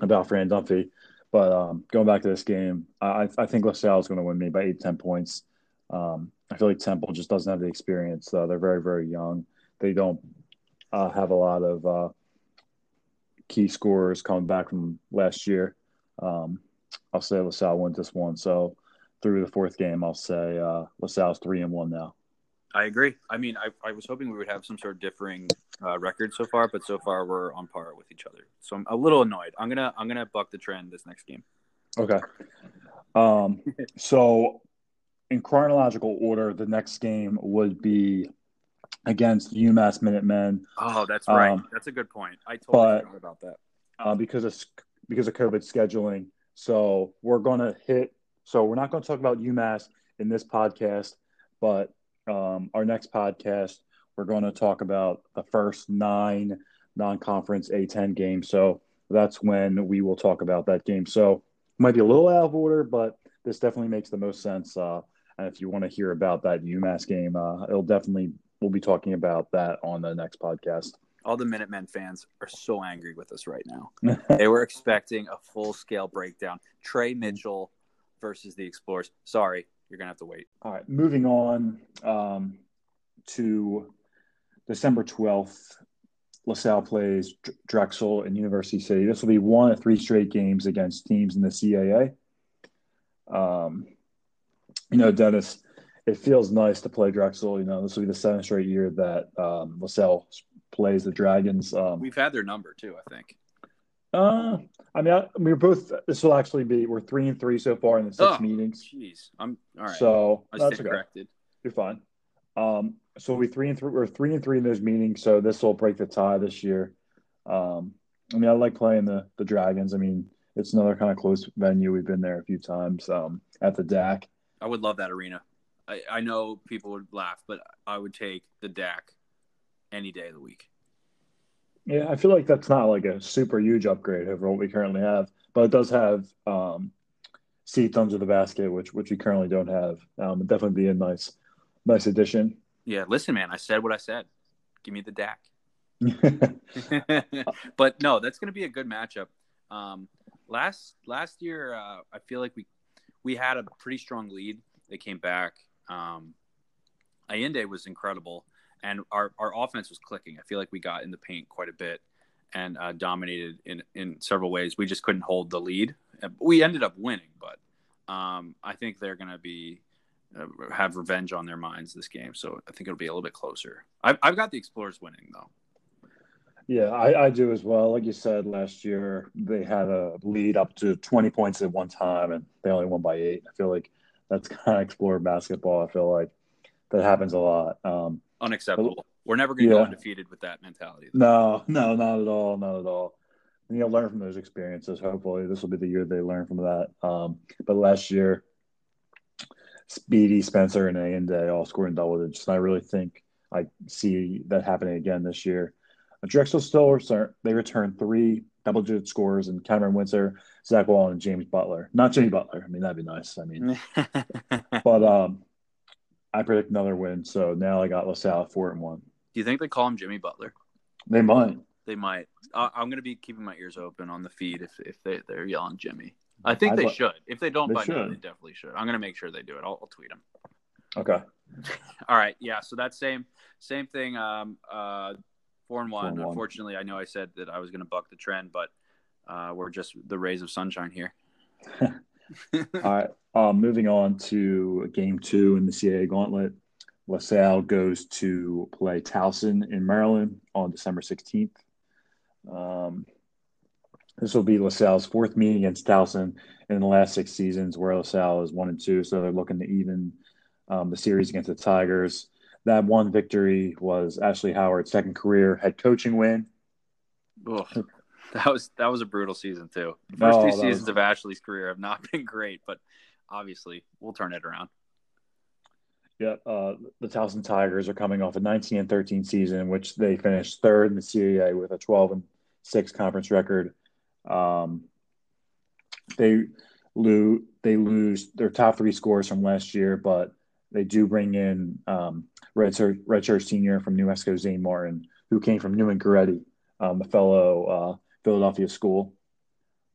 about Fran Dunphy. But um, going back to this game, I, I think LaSalle is going to win me by eight, 10 points. Um, I feel like Temple just doesn't have the experience. Uh, they're very, very young. They don't uh, have a lot of uh, key scorers coming back from last year. Um, I'll say LaSalle wins this one. So through the fourth game, I'll say uh, LaSalle's three and one now. I agree. I mean, I, I was hoping we would have some sort of differing uh, record so far, but so far we're on par with each other. So I'm a little annoyed. I'm gonna I'm gonna buck the trend this next game. Okay. Um, so, in chronological order, the next game would be against UMass Minutemen. Oh, that's right. Um, that's a good point. I totally forgot about that. uh, because of because of COVID scheduling. So we're going to hit. So we're not going to talk about UMass in this podcast, but um, our next podcast we're going to talk about the first nine non-conference A10 games. So that's when we will talk about that game. So might be a little out of order, but this definitely makes the most sense. Uh, and if you want to hear about that UMass game, uh, it'll definitely we'll be talking about that on the next podcast. All the Minutemen fans are so angry with us right now. they were expecting a full scale breakdown. Tre Mitchell versus the Explorers. Sorry, you're gonna have to wait. All right, moving on um, to December 12th. LaSalle plays Drexel and University City. This will be one of three straight games against teams in the CAA. Um, you know, Dennis, it feels nice to play Drexel. You know, this will be the seventh straight year that um, LaSalle plays the Dragons. Um, We've had their number too, I think. uh, I mean, I, we're both. This will actually be we're three and three so far in the six Oh, meetings. Jeez, I'm all right. So I that's okay. corrected. You're fine. Um, so we three and three. We're three and three in those meetings. So this will break the tie this year. Um, I mean, I like playing the the Dragons. I mean, it's another kind of close venue. We've been there a few times um, at the DAC. I would love that arena. I, I know people would laugh, but I would take the DAC any day of the week. Yeah, I feel like that's not like a super huge upgrade over what we currently have, but it does have um, seats under the basket, which which we currently don't have. Um, it'd definitely be a nice nice addition. Yeah, listen, man, I said what I said. Give me the DAC. but no, that's going to be a good matchup. Um, last last year, uh, I feel like we we had a pretty strong lead. They came back. Um, Ayinde was incredible, and our our offense was clicking. I feel like we got in the paint quite a bit and uh, dominated in in several ways. We just couldn't hold the lead. We ended up winning, but um, I think they're going to be uh, have revenge on their minds this game. So I think it'll be a little bit closer. I've, I've got the Explorers winning though. Yeah, I, I do as well. Like you said, last year they had a lead up to 20 points at one time, and they only won by eight. I feel like that's kind of explored basketball. I feel like that happens a lot. Um, Unacceptable. We're never going to go undefeated with that mentality. no, no, not at all, not at all. And you'll learn from those experiences. Hopefully, this will be the year they learn from that. Um, but last year, Speedy, Spencer, and Ayinde all scored in double digits. And I really think I see that happening again this year. Drexel still return, they return three double digit scores and Camren Wynter, Zach Wall, and James Butler. Not Jimmy Butler. I mean, that'd be nice. I mean, but um, I predict another win. So now I got LaSalle four and one. Do you think they call him Jimmy Butler? They might. They might. I, I'm going to be keeping my ears open on the feed if, if they, they're yelling Jimmy. I think I'd they li- should. If they don't They by now, they definitely should. I'm going to make sure they do it. I'll, I'll tweet them. Okay. All right, yeah. So that same same thing. Um, uh, four and one. Four and one. Unfortunately, I know I said that I was going to buck the trend, but uh, we're just the rays of sunshine here. All right. Um, moving on to game two in the CAA gauntlet. LaSalle goes to play Towson in Maryland on December 16th. Um, this will be LaSalle's fourth meeting against Towson in the last six seasons, where LaSalle is one and two. So they're looking to even um, the series against the Tigers. That one victory was Ashley Howard's second career head coaching win. Ugh. That was that was a brutal season too. The first Oh, two seasons was- of Ashley's career have not been great, but obviously we'll turn it around. Yeah, uh, the Towson Tigers are coming off a 19 and 13 season, in which they finished third in the CAA with a 12 and six conference record. Um, they lose they lose their top three scores from last year, but they do bring in um, redshirt redshirt senior from New Mexico, Zane Martin, who came from Neumann-Goretti, um, a fellow uh, Philadelphia school.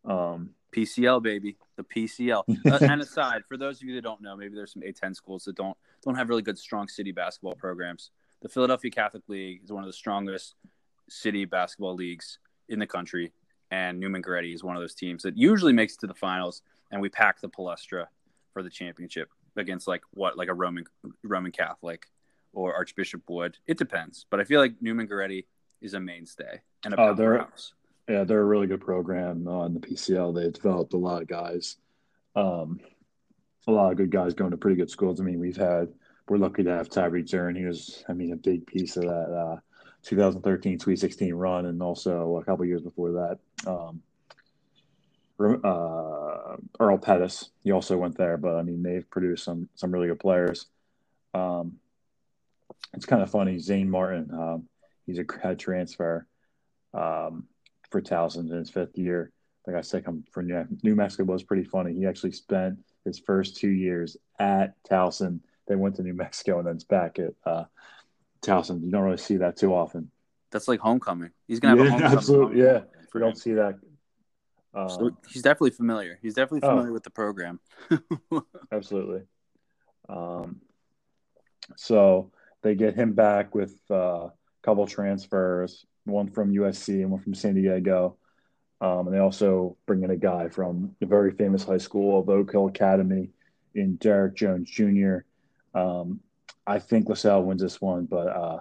Um, PCL baby, the PCL. uh, and aside, for those of you that don't know, maybe there's some A10 schools that don't don't have really good strong city basketball programs. The Philadelphia Catholic League is one of the strongest city basketball leagues in the country, and Neumann-Goretti is one of those teams that usually makes it to the finals. And we pack the Palestra for the championship against like what, like a Roman Roman Catholic or Archbishop Wood. It depends, but I feel like Neumann-Goretti is a mainstay and a Oh, they're-. Yeah, they're a really good program uh, in the PCL. They've developed a lot of guys, um, a lot of good guys going to pretty good schools. I mean, we've had we're lucky to have Tyree Zern. He was, I mean, a big piece of that uh, 2013 2016 run, and also a couple years before that, um, uh, Earl Pettis. He also went there, but I mean, they've produced some some really good players. Um, it's kind of funny. Zane Martin, um, he's a grad transfer. Um, for Towson in his fifth year. Like I said, come from New Mexico was pretty funny. He actually spent his first two years at Towson. They went to New Mexico and then it's back at uh, Towson. You don't really see that too often. That's like homecoming. He's gonna have a homecoming. absolutely, yeah. for You don't see that. Um, So he's definitely familiar. He's definitely Oh. familiar with the program. absolutely. Um, so they get him back with uh, a couple transfers, one from USC and one from San Diego. Um, and they also bring in a guy from the very famous high school of Oak Hill Academy in Derek Jones Jr. Um, I think LaSalle wins this one, but uh,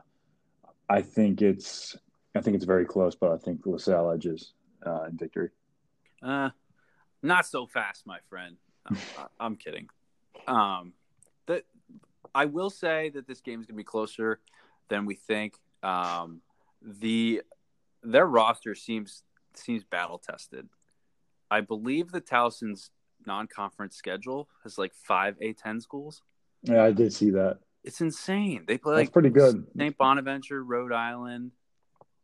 I think it's I think it's very close, but I think LaSalle edges uh, in victory. Uh, not so fast, my friend. I'm, I'm kidding. Um, that I will say that this game is going to be closer than we think. Um, the their roster seems seems battle tested. I believe the Towson's non-conference schedule has like five A10 schools. Yeah, I did see that. It's insane. They play That's like pretty good. St. Bonaventure, Rhode Island.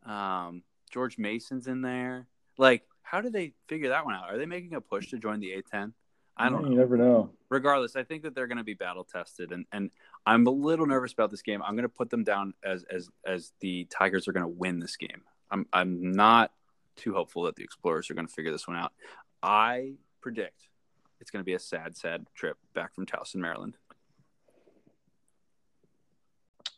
Um, George Mason's in there. Like, how do they figure that one out? Are they making a push to join the A10? I don't know. You know. never know. Regardless, I think that they're going to be battle tested, and and I'm a little nervous about this game. I'm going to put them down as as as the Tigers are going to win this game. I'm I'm not too hopeful that the Explorers are going to figure this one out. I predict it's going to be a sad, sad trip back from Towson, Maryland.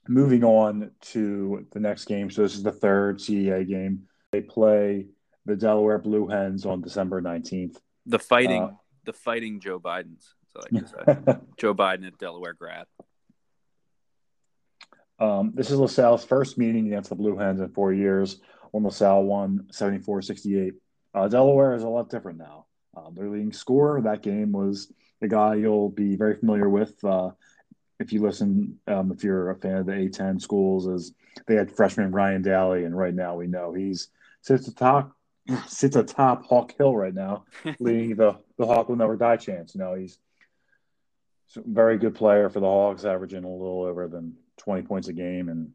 Moving on to the next game. So this is the third CAA game. They play the Delaware Blue Hens on December 19th. The fighting, Uh, the fighting Joe Bidens. So I like to say. Joe Biden at Delaware grad. um, this is LaSalle's first meeting against the Blue Hens in four years when LaSalle won 74 68. Uh, Delaware is a lot different now. Um, their leading scorer that game was the guy you'll be very familiar with uh, if you listen, um, if you're a fan of the A10 schools, is they had freshman Ryan Daly, and right now we know he's sits atop sits atop Hawk Hill right now, leading the the Hawk will never die chance. You know he's a very good player for the Hawks, averaging a little over than 20 points a game, and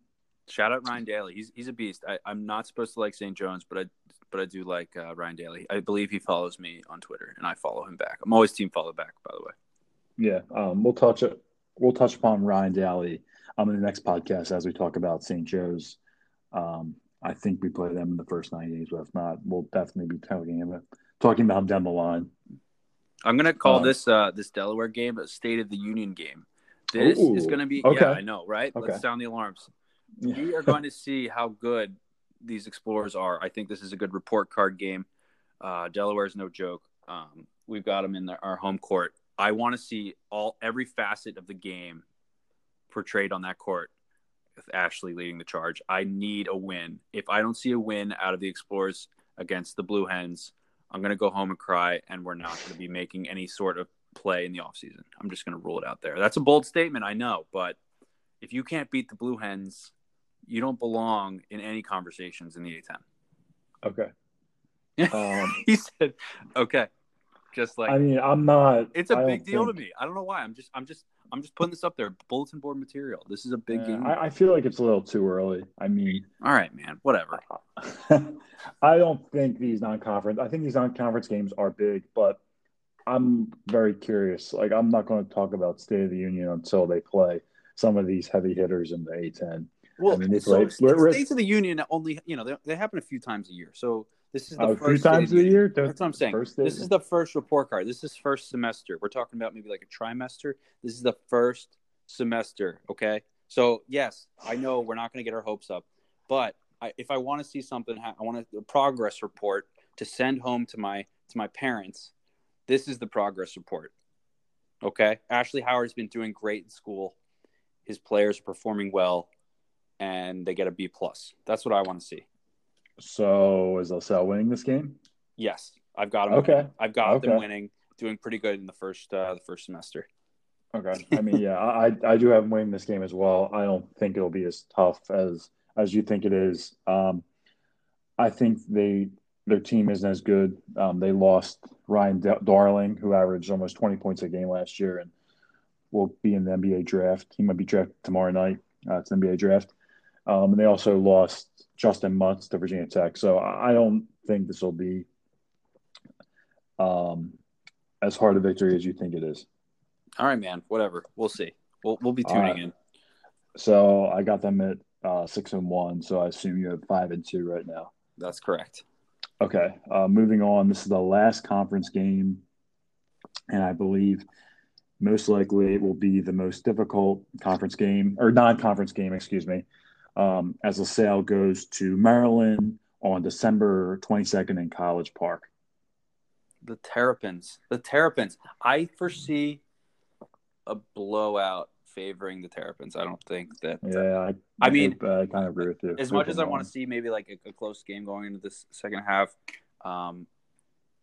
Shout out Ryan Daly. He's he's a beast. I, I'm not supposed to like St. Jones, but I but I do like uh, Ryan Daly. I believe he follows me on Twitter, and I follow him back. I'm always team follow back, by the way. yeah, um, we'll touch it. We'll touch upon Ryan Daly um, in the next podcast as we talk about St. Joe's. Um, I think we play them in the first nine games, but if not, we'll definitely be talking about talking about them down the line. I'm gonna call Um, this uh, this Delaware game a State of the Union game. This is gonna be okay. yeah, I know, right? Okay. Let's sound the alarms. Yeah. We are going to see how good these explorers are. I think this is a good report card game. Uh, Delaware is no joke. Um, we've got them in the, our home court. I want to see all every facet of the game portrayed on that court Ashley leading the charge. I need a win. If I don't see a win out of the Explorers against the Blue Hens, I'm going to go home and cry, and we're not going to be making any sort of play in the offseason. I'm just going to rule it out there. That's a bold statement, I know, but if you can't beat the Blue Hens, you don't belong in any conversations in the A10. Okay. Um, he said, "Okay," just like I mean, I'm not. it's a I big deal think- to me. I don't know why. I'm just, I'm just, I'm just putting this up there. Bulletin board material. This is a big Yeah, game. I, I feel like it's a little too early. I mean, All right, man. Whatever. I don't think these non-conference. I think these non-conference games are big, but I'm very curious. Like, I'm not going to talk about State of the Union until they play some of these heavy hitters in the A10. Well, I mean, they so played- we're- we're- states of the union only, you know, they, they happen a few times a year. So this is the Uh, first times the a year. That's what I'm saying. This is the first report card. This is first semester. We're talking about maybe like a trimester. This is the first semester. Okay. So yes, I know we're not going to get our hopes up, but I, if I want to see something, I want a, a progress report to send home to my to my parents. This is the progress report. Okay. Ashley Howard's been doing great in school. His players are performing well, and they get a B plus. That's what I want to see. So is LaSalle winning this game? Yes, I've got them. Okay. winning. I've got them winning, doing pretty good in the first uh, the first semester. Okay. I mean, yeah, I I do have them winning this game as well. I don't think it'll be as tough as as you think it is. Um, I think they their team isn't as good. Um, they lost Ryan Da- Darling, who averaged almost 20 points a game last year, and will be in the NBA draft. He might be drafted tomorrow night. Uh, it's NBA draft. Um, and they also lost Justyn Mutts to Virginia Tech. So I I don't think this will be um, as hard a victory as you think it is. All right, man. Whatever. We'll see. We'll we'll be tuning right. in. So I got them at uh, six and one. So I assume you have five and two right now. That's correct. Okay. Uh, moving on. This is the last conference game, and I believe most likely it will be the most difficult conference game or non-conference game. Excuse me. Um, as LaSalle goes to Maryland on December 22nd in College Park. The Terrapins. The Terrapins. I foresee a blowout favoring the Terrapins. I don't think that. Yeah, I, I mean, I kind of agree with you. as much as I want to see maybe like a, a close game going into this second half, um,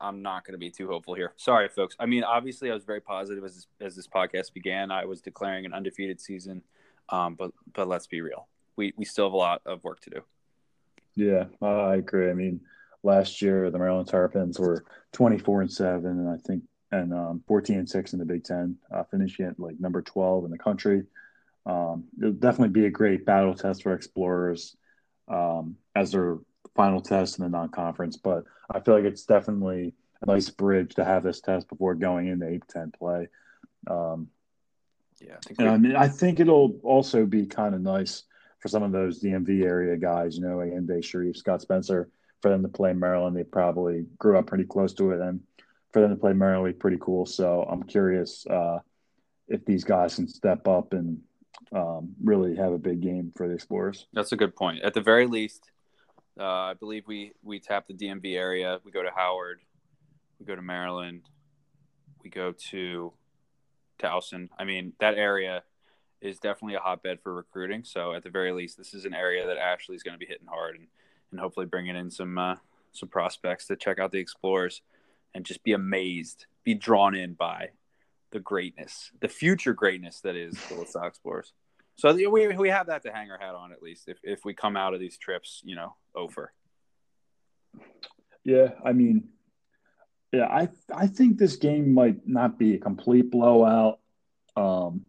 I'm not going to be too hopeful here. Sorry, folks. I mean, obviously, I was very positive as this, as this podcast began. I was declaring an undefeated season, um, but but let's be real. We we still have a lot of work to do. Yeah, I agree. I mean, last year the Maryland Terrapins were 24 and seven, and I think and um, 14 and six in the Big Ten, uh, finishing at like number 12 in the country. Um, it'll definitely be a great battle test for Explorers um, as their final test in the non-conference. But I feel like it's definitely a nice bridge to have this test before going into A-10 play. Um, Yeah, I think we- I mean, I think it'll also be kind of nice for some of those DMV area guys, you know, Day Sharif, Scott Spencer, for them to play Maryland. They probably grew up pretty close to it, and for them to play Maryland would be pretty cool. So I'm curious uh, if these guys can step up and um, really have a big game for the Explorers. That's a good point. At the very least, uh, I believe we we tap the DMV area. We go to Howard. We go to Maryland. We go to Towson. I mean, that area is definitely a hotbed for recruiting. So at the very least, this is an area that Ashley's going to be hitting hard and, and hopefully bringing in some uh, some prospects to check out the Explorers and just be amazed, be drawn in by the greatness, the future greatness that is the LaSalle Explorers. So we we have that to hang our hat on at least if if we come out of these trips, you know, over. Yeah, I mean, yeah, I I think this game might not be a complete blowout. Um,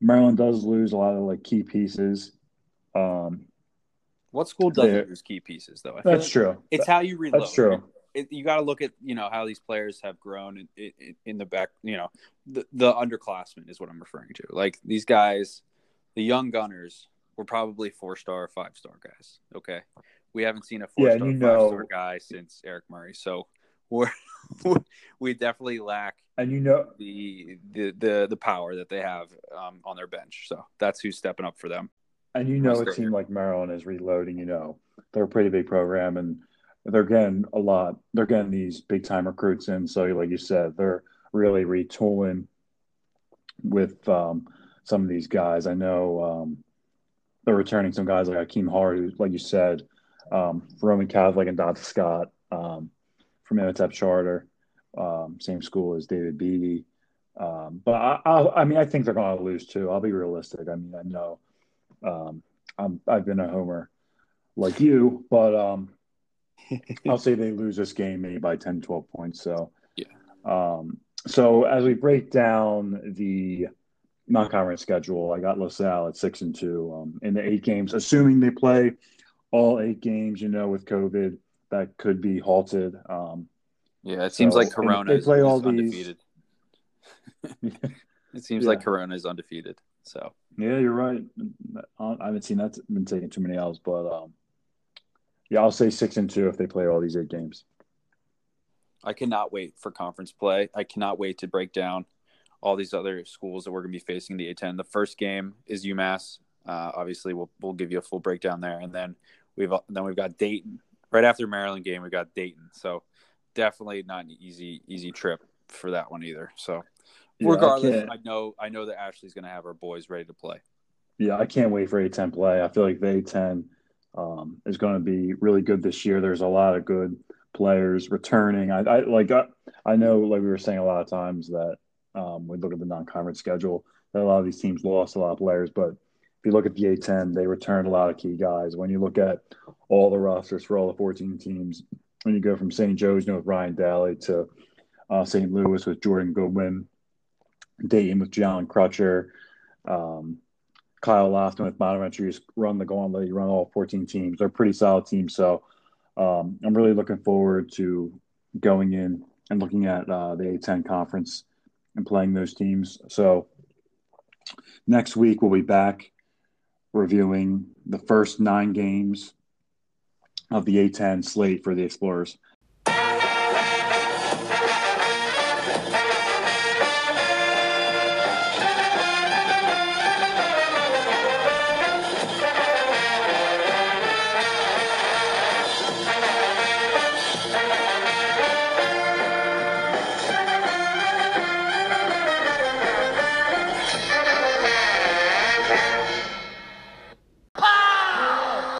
Maryland does lose a lot of like key pieces. Um, What school doesn't lose key pieces though? I that's like true. It's how you reload. That's true. It, you got to look at you know how these players have grown in, in, in the back. You know, the the underclassmen is what I'm referring to. Like these guys, the young gunners were probably four star, five star guys. Okay, we haven't seen a four Yeah, star, five you star guy since Eric Murray. So we're we definitely lack And you know, the the the, the power that they have um, on their bench. So that's who's stepping up for them. And you know, a Most team like Maryland is reloading. You know, they're a pretty big program, and they're getting a lot. They're getting these big time recruits in. So, like you said, they're really retooling with um, some of these guys. I know um, they're returning some guys like Hakim Hart, who, like you said, um, Roman Catholic and Donta Scott um, from Imhotep Charter, um, same school as David Beatty. Um, but I, I, I mean, I think they're going to lose too. I'll be realistic. I mean, I know um, I'm, I've been a homer like you, but um, I'll say they lose this game maybe by 10, 12 points. So, Yeah. Um, so as we break down the non-conference schedule, I got LaSalle at six and two um, in the eight games, assuming they play all eight games. You know, with COVID, that could be halted. Um, Yeah, it seems So, like Corona they is, play all these- undefeated. It seems Yeah. like Corona is undefeated. So Yeah, you're right. I haven't seen that been taking too many L's, but um, yeah, I'll say six and two if they play all these eight games. I cannot wait for conference play. I cannot wait to break down all these other schools that we're going to be facing in the A10. The first game is UMass. Uh, obviously, we'll we'll give you a full breakdown there, and then we've then we've got Dayton right after Maryland game. We got Dayton, so definitely not an easy easy trip for that one either. So Yeah, I regardless, can't- I, know I know that Ashley's going to have our boys ready to play. Yeah, I can't wait for A10 play. I feel like the A10 um, is going to be really good this year. There's a lot of good players returning. I, I like I, I know like we were saying a lot of times that um, we look at the non-conference schedule that a lot of these teams lost a lot of players, but if you look at the A10, they returned a lot of key guys. When you look at all the rosters for all the 14 teams, when you go from St. Joe's you know, with Ryan Daly to uh, St. Louis with Jordan Goodwin, Dayton with Jalen Crutcher, um, Kyle Lofton with Bonaventure. Run the gauntlet, you run all 14 teams. They're a pretty solid team. So um, I'm really looking forward to going in and looking at uh, the A10 conference and playing those teams. So next week we'll be back reviewing the first nine games of the A10 slate for the Explorers.